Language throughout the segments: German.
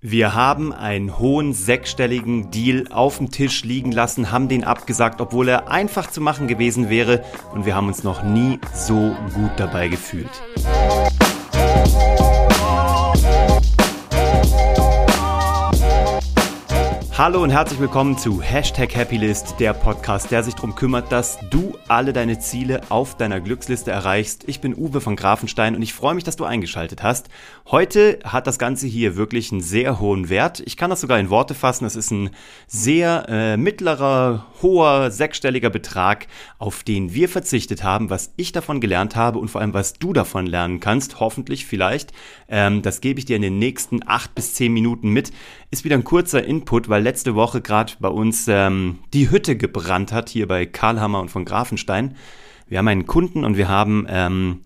Wir haben einen hohen sechsstelligen Deal auf dem Tisch liegen lassen, haben den abgesagt, obwohl er einfach zu machen gewesen wäre und wir haben uns noch nie so gut dabei gefühlt. Hallo und herzlich willkommen zu Hashtag Happylist, der Podcast, der sich darum kümmert, dass du alle deine Ziele auf deiner Glücksliste erreichst. Ich bin Uwe von Grafenstein und ich freue mich, dass du eingeschaltet hast. Heute hat das Ganze hier wirklich einen sehr hohen Wert. Ich kann das sogar in Worte fassen. Es ist ein sehr äh, mittlerer, hoher, sechsstelliger Betrag, auf den wir verzichtet haben, was ich davon gelernt habe und vor allem, was du davon lernen kannst. Hoffentlich, vielleicht. Ähm, das gebe ich dir in den nächsten acht bis zehn Minuten mit. Ist wieder ein kurzer Input, weil letzte Woche gerade bei uns ähm, die Hütte gebrannt hat, hier bei Karlhammer und von Grafenstein. Wir haben einen Kunden und wir haben ähm,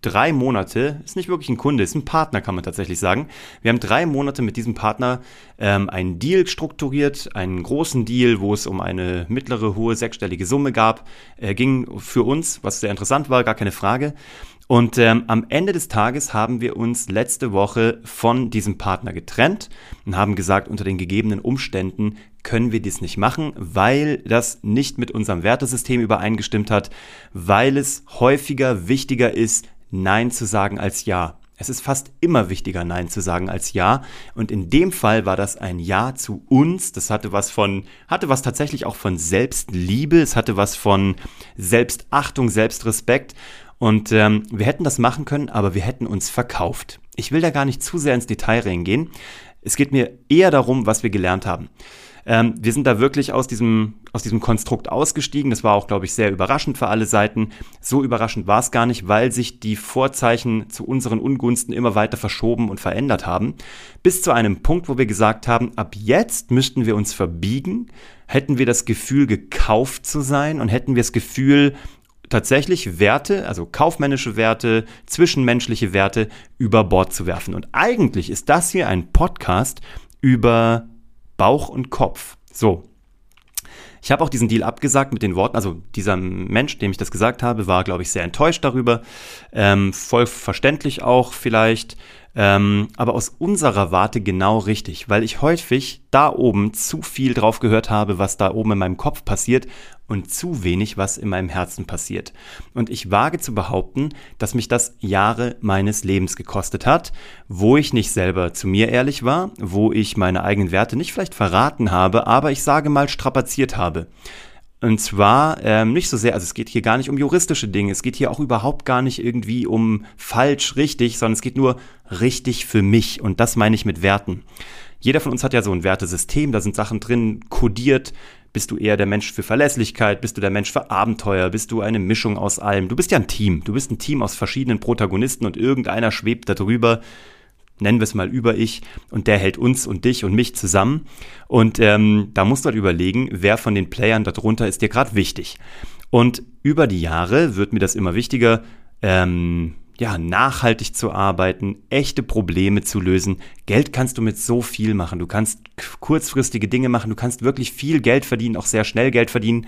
drei Monate, ist nicht wirklich ein Kunde, ist ein Partner, kann man tatsächlich sagen. Wir haben drei Monate mit diesem Partner ähm, einen Deal strukturiert, einen großen Deal, wo es um eine mittlere, hohe, sechsstellige Summe gab. Äh, ging für uns, was sehr interessant war, gar keine Frage. Und ähm, am Ende des Tages haben wir uns letzte Woche von diesem Partner getrennt und haben gesagt, unter den gegebenen Umständen können wir dies nicht machen, weil das nicht mit unserem Wertesystem übereingestimmt hat, weil es häufiger wichtiger ist, Nein zu sagen als Ja. Es ist fast immer wichtiger, Nein zu sagen als Ja. Und in dem Fall war das ein Ja zu uns. Das hatte was von, hatte was tatsächlich auch von Selbstliebe. Es hatte was von Selbstachtung, Selbstrespekt. Und ähm, wir hätten das machen können, aber wir hätten uns verkauft. Ich will da gar nicht zu sehr ins Detail reingehen. Es geht mir eher darum, was wir gelernt haben. Ähm, wir sind da wirklich aus diesem, aus diesem Konstrukt ausgestiegen. Das war auch, glaube ich, sehr überraschend für alle Seiten. So überraschend war es gar nicht, weil sich die Vorzeichen zu unseren Ungunsten immer weiter verschoben und verändert haben. Bis zu einem Punkt, wo wir gesagt haben, ab jetzt müssten wir uns verbiegen, hätten wir das Gefühl, gekauft zu sein und hätten wir das Gefühl, tatsächlich Werte, also kaufmännische Werte, zwischenmenschliche Werte über Bord zu werfen. Und eigentlich ist das hier ein Podcast über Bauch und Kopf. So. Ich habe auch diesen Deal abgesagt mit den Worten, also dieser Mensch, dem ich das gesagt habe, war, glaube ich, sehr enttäuscht darüber. Ähm, voll verständlich auch vielleicht. Ähm, aber aus unserer Warte genau richtig, weil ich häufig da oben zu viel drauf gehört habe, was da oben in meinem Kopf passiert und zu wenig, was in meinem Herzen passiert. Und ich wage zu behaupten, dass mich das Jahre meines Lebens gekostet hat, wo ich nicht selber zu mir ehrlich war, wo ich meine eigenen Werte nicht vielleicht verraten habe, aber ich sage mal strapaziert habe. Und zwar ähm, nicht so sehr, also es geht hier gar nicht um juristische Dinge, es geht hier auch überhaupt gar nicht irgendwie um falsch, richtig, sondern es geht nur richtig für mich. Und das meine ich mit Werten. Jeder von uns hat ja so ein Wertesystem, da sind Sachen drin kodiert. Bist du eher der Mensch für Verlässlichkeit? Bist du der Mensch für Abenteuer? Bist du eine Mischung aus allem? Du bist ja ein Team. Du bist ein Team aus verschiedenen Protagonisten und irgendeiner schwebt da drüber nennen wir es mal über ich, und der hält uns und dich und mich zusammen. Und ähm, da musst du halt überlegen, wer von den Playern darunter ist dir gerade wichtig. Und über die Jahre wird mir das immer wichtiger, ähm, ja, nachhaltig zu arbeiten, echte Probleme zu lösen. Geld kannst du mit so viel machen. Du kannst kurzfristige Dinge machen, du kannst wirklich viel Geld verdienen, auch sehr schnell Geld verdienen.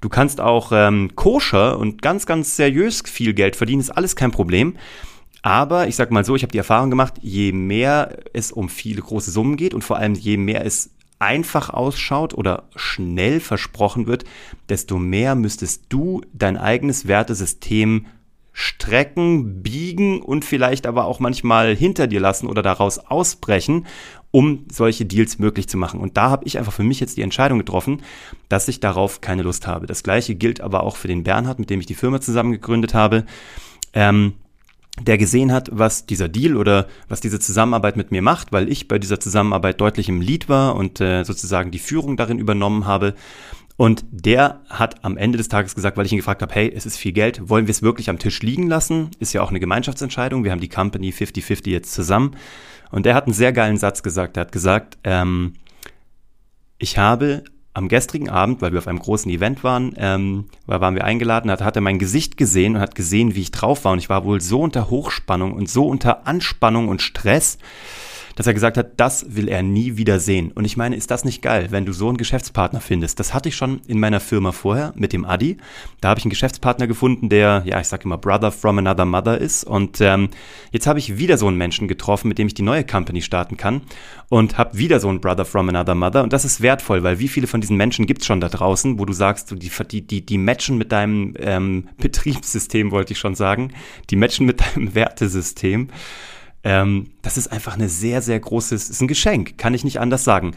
Du kannst auch ähm, koscher und ganz, ganz seriös viel Geld verdienen, ist alles kein Problem. Aber ich sag mal so, ich habe die Erfahrung gemacht, je mehr es um viele große Summen geht und vor allem je mehr es einfach ausschaut oder schnell versprochen wird, desto mehr müsstest du dein eigenes Wertesystem strecken, biegen und vielleicht aber auch manchmal hinter dir lassen oder daraus ausbrechen, um solche Deals möglich zu machen. Und da habe ich einfach für mich jetzt die Entscheidung getroffen, dass ich darauf keine Lust habe. Das gleiche gilt aber auch für den Bernhard, mit dem ich die Firma zusammen gegründet habe. Ähm, der gesehen hat, was dieser Deal oder was diese Zusammenarbeit mit mir macht, weil ich bei dieser Zusammenarbeit deutlich im Lead war und äh, sozusagen die Führung darin übernommen habe. Und der hat am Ende des Tages gesagt, weil ich ihn gefragt habe, hey, es ist viel Geld, wollen wir es wirklich am Tisch liegen lassen? Ist ja auch eine Gemeinschaftsentscheidung. Wir haben die Company 50-50 jetzt zusammen. Und der hat einen sehr geilen Satz gesagt. Er hat gesagt, ähm, ich habe am gestrigen Abend, weil wir auf einem großen Event waren, ähm, waren wir eingeladen, hat, hat er mein Gesicht gesehen und hat gesehen, wie ich drauf war. Und ich war wohl so unter Hochspannung und so unter Anspannung und Stress, dass er gesagt hat, das will er nie wieder sehen. Und ich meine, ist das nicht geil, wenn du so einen Geschäftspartner findest? Das hatte ich schon in meiner Firma vorher mit dem Adi. Da habe ich einen Geschäftspartner gefunden, der, ja, ich sage immer Brother from another mother ist. Und ähm, jetzt habe ich wieder so einen Menschen getroffen, mit dem ich die neue Company starten kann und habe wieder so einen Brother from another mother. Und das ist wertvoll, weil wie viele von diesen Menschen gibt es schon da draußen, wo du sagst, die, die, die, die matchen mit deinem ähm, Betriebssystem, wollte ich schon sagen, die matchen mit deinem Wertesystem. Ähm, das ist einfach eine sehr, sehr großes, ist ein Geschenk, kann ich nicht anders sagen.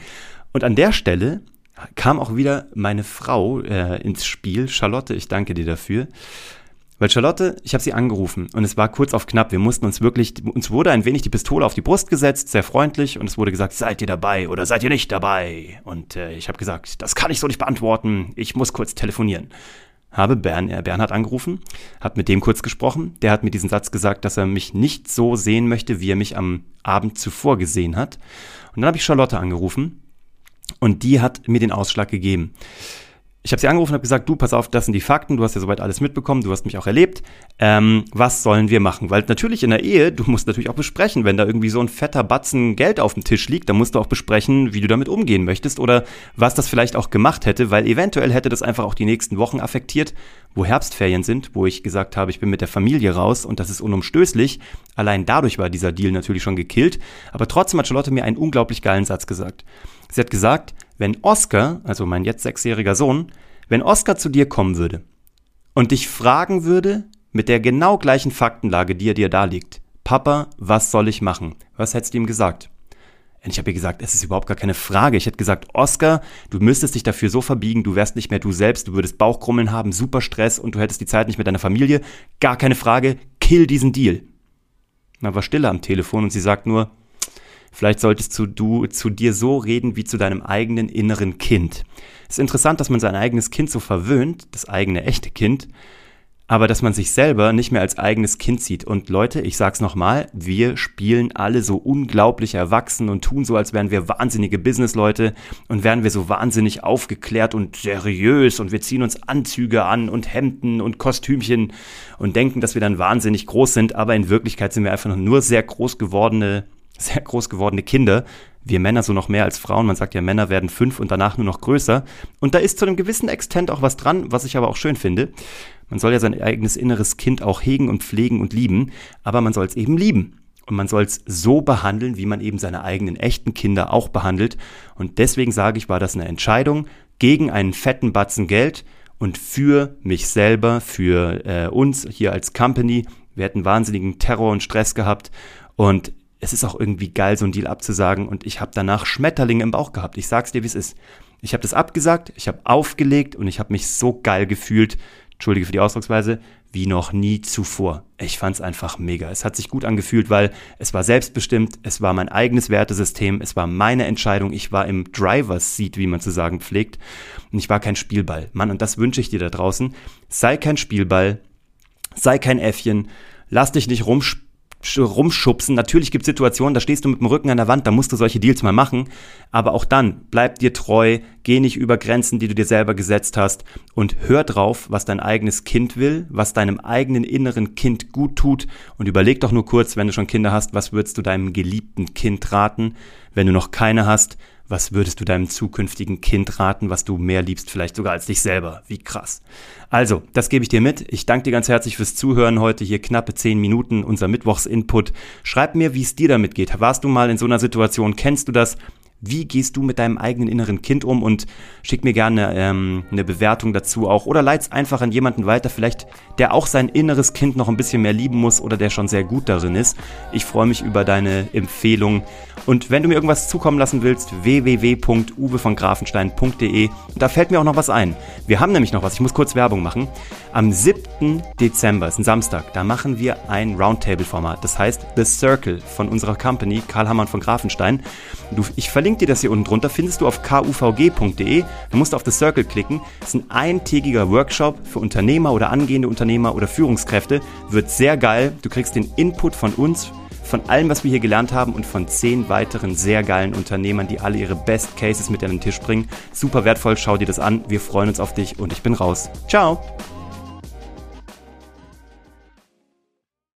Und an der Stelle kam auch wieder meine Frau äh, ins Spiel, Charlotte, ich danke dir dafür. Weil Charlotte, ich habe sie angerufen und es war kurz auf knapp. Wir mussten uns wirklich, uns wurde ein wenig die Pistole auf die Brust gesetzt, sehr freundlich, und es wurde gesagt, seid ihr dabei oder seid ihr nicht dabei? Und äh, ich habe gesagt, das kann ich so nicht beantworten. Ich muss kurz telefonieren. Habe Bern, äh, Bernhard angerufen, hat mit dem kurz gesprochen. Der hat mir diesen Satz gesagt, dass er mich nicht so sehen möchte, wie er mich am Abend zuvor gesehen hat. Und dann habe ich Charlotte angerufen und die hat mir den Ausschlag gegeben ich habe sie angerufen und habe gesagt, du, pass auf, das sind die Fakten, du hast ja soweit alles mitbekommen, du hast mich auch erlebt. Ähm, was sollen wir machen? Weil natürlich in der Ehe, du musst natürlich auch besprechen, wenn da irgendwie so ein fetter Batzen Geld auf dem Tisch liegt, dann musst du auch besprechen, wie du damit umgehen möchtest oder was das vielleicht auch gemacht hätte, weil eventuell hätte das einfach auch die nächsten Wochen affektiert, wo Herbstferien sind, wo ich gesagt habe, ich bin mit der Familie raus und das ist unumstößlich. Allein dadurch war dieser Deal natürlich schon gekillt. Aber trotzdem hat Charlotte mir einen unglaublich geilen Satz gesagt. Sie hat gesagt, wenn Oscar, also mein jetzt sechsjähriger Sohn, wenn Oscar zu dir kommen würde und dich fragen würde, mit der genau gleichen Faktenlage, die er dir da liegt, Papa, was soll ich machen? Was hättest du ihm gesagt? Und ich habe ihr gesagt, es ist überhaupt gar keine Frage. Ich hätte gesagt, Oscar, du müsstest dich dafür so verbiegen, du wärst nicht mehr du selbst, du würdest Bauchkrummeln haben, super Stress und du hättest die Zeit nicht mit deiner Familie. Gar keine Frage, kill diesen Deal. Na, war Stille am Telefon und sie sagt nur, Vielleicht solltest du, du zu dir so reden wie zu deinem eigenen inneren Kind. Es ist interessant, dass man sein eigenes Kind so verwöhnt, das eigene echte Kind, aber dass man sich selber nicht mehr als eigenes Kind sieht. Und Leute, ich sag's nochmal, wir spielen alle so unglaublich erwachsen und tun so, als wären wir wahnsinnige Businessleute und wären wir so wahnsinnig aufgeklärt und seriös und wir ziehen uns Anzüge an und Hemden und Kostümchen und denken, dass wir dann wahnsinnig groß sind, aber in Wirklichkeit sind wir einfach nur sehr groß gewordene sehr groß gewordene Kinder. Wir Männer so noch mehr als Frauen. Man sagt ja, Männer werden fünf und danach nur noch größer. Und da ist zu einem gewissen Extent auch was dran, was ich aber auch schön finde. Man soll ja sein eigenes inneres Kind auch hegen und pflegen und lieben, aber man soll es eben lieben. Und man soll es so behandeln, wie man eben seine eigenen echten Kinder auch behandelt. Und deswegen sage ich, war das eine Entscheidung gegen einen fetten Batzen Geld und für mich selber, für äh, uns hier als Company. Wir hätten wahnsinnigen Terror und Stress gehabt. Und es ist auch irgendwie geil, so einen Deal abzusagen. Und ich habe danach Schmetterlinge im Bauch gehabt. Ich sag's dir, wie es ist. Ich habe das abgesagt, ich habe aufgelegt und ich habe mich so geil gefühlt, entschuldige für die Ausdrucksweise, wie noch nie zuvor. Ich fand's einfach mega. Es hat sich gut angefühlt, weil es war selbstbestimmt, es war mein eigenes Wertesystem, es war meine Entscheidung, ich war im Driver's Seat, wie man zu sagen pflegt, und ich war kein Spielball. Mann, und das wünsche ich dir da draußen. Sei kein Spielball, sei kein Äffchen, lass dich nicht rumspielen rumschubsen. Natürlich gibt es Situationen, da stehst du mit dem Rücken an der Wand, da musst du solche Deals mal machen. Aber auch dann, bleib dir treu, geh nicht über Grenzen, die du dir selber gesetzt hast und hör drauf, was dein eigenes Kind will, was deinem eigenen inneren Kind gut tut und überleg doch nur kurz, wenn du schon Kinder hast, was würdest du deinem geliebten Kind raten? Wenn du noch keine hast, was würdest du deinem zukünftigen Kind raten, was du mehr liebst, vielleicht sogar als dich selber? Wie krass. Also, das gebe ich dir mit. Ich danke dir ganz herzlich fürs Zuhören heute hier knappe zehn Minuten, unser Mittwochsinput. Schreib mir, wie es dir damit geht. Warst du mal in so einer Situation? Kennst du das? Wie gehst du mit deinem eigenen inneren Kind um und schick mir gerne ähm, eine Bewertung dazu auch oder leit's einfach an jemanden weiter, vielleicht der auch sein inneres Kind noch ein bisschen mehr lieben muss oder der schon sehr gut darin ist. Ich freue mich über deine Empfehlung und wenn du mir irgendwas zukommen lassen willst, www.uwevongrafenstein.de. Da fällt mir auch noch was ein. Wir haben nämlich noch was, ich muss kurz Werbung machen. Am 7. Dezember, ist ein Samstag, da machen wir ein Roundtable-Format. Das heißt The Circle von unserer Company, Karl Hammann von Grafenstein. Du, ich verlinke dir das hier unten drunter, findest du auf kuvg.de. Du musst auf The Circle klicken. Es ist ein eintägiger Workshop für Unternehmer oder angehende Unternehmer oder Führungskräfte. Wird sehr geil. Du kriegst den Input von uns, von allem, was wir hier gelernt haben und von zehn weiteren sehr geilen Unternehmern, die alle ihre Best Cases mit an den Tisch bringen. Super wertvoll, schau dir das an. Wir freuen uns auf dich und ich bin raus. Ciao!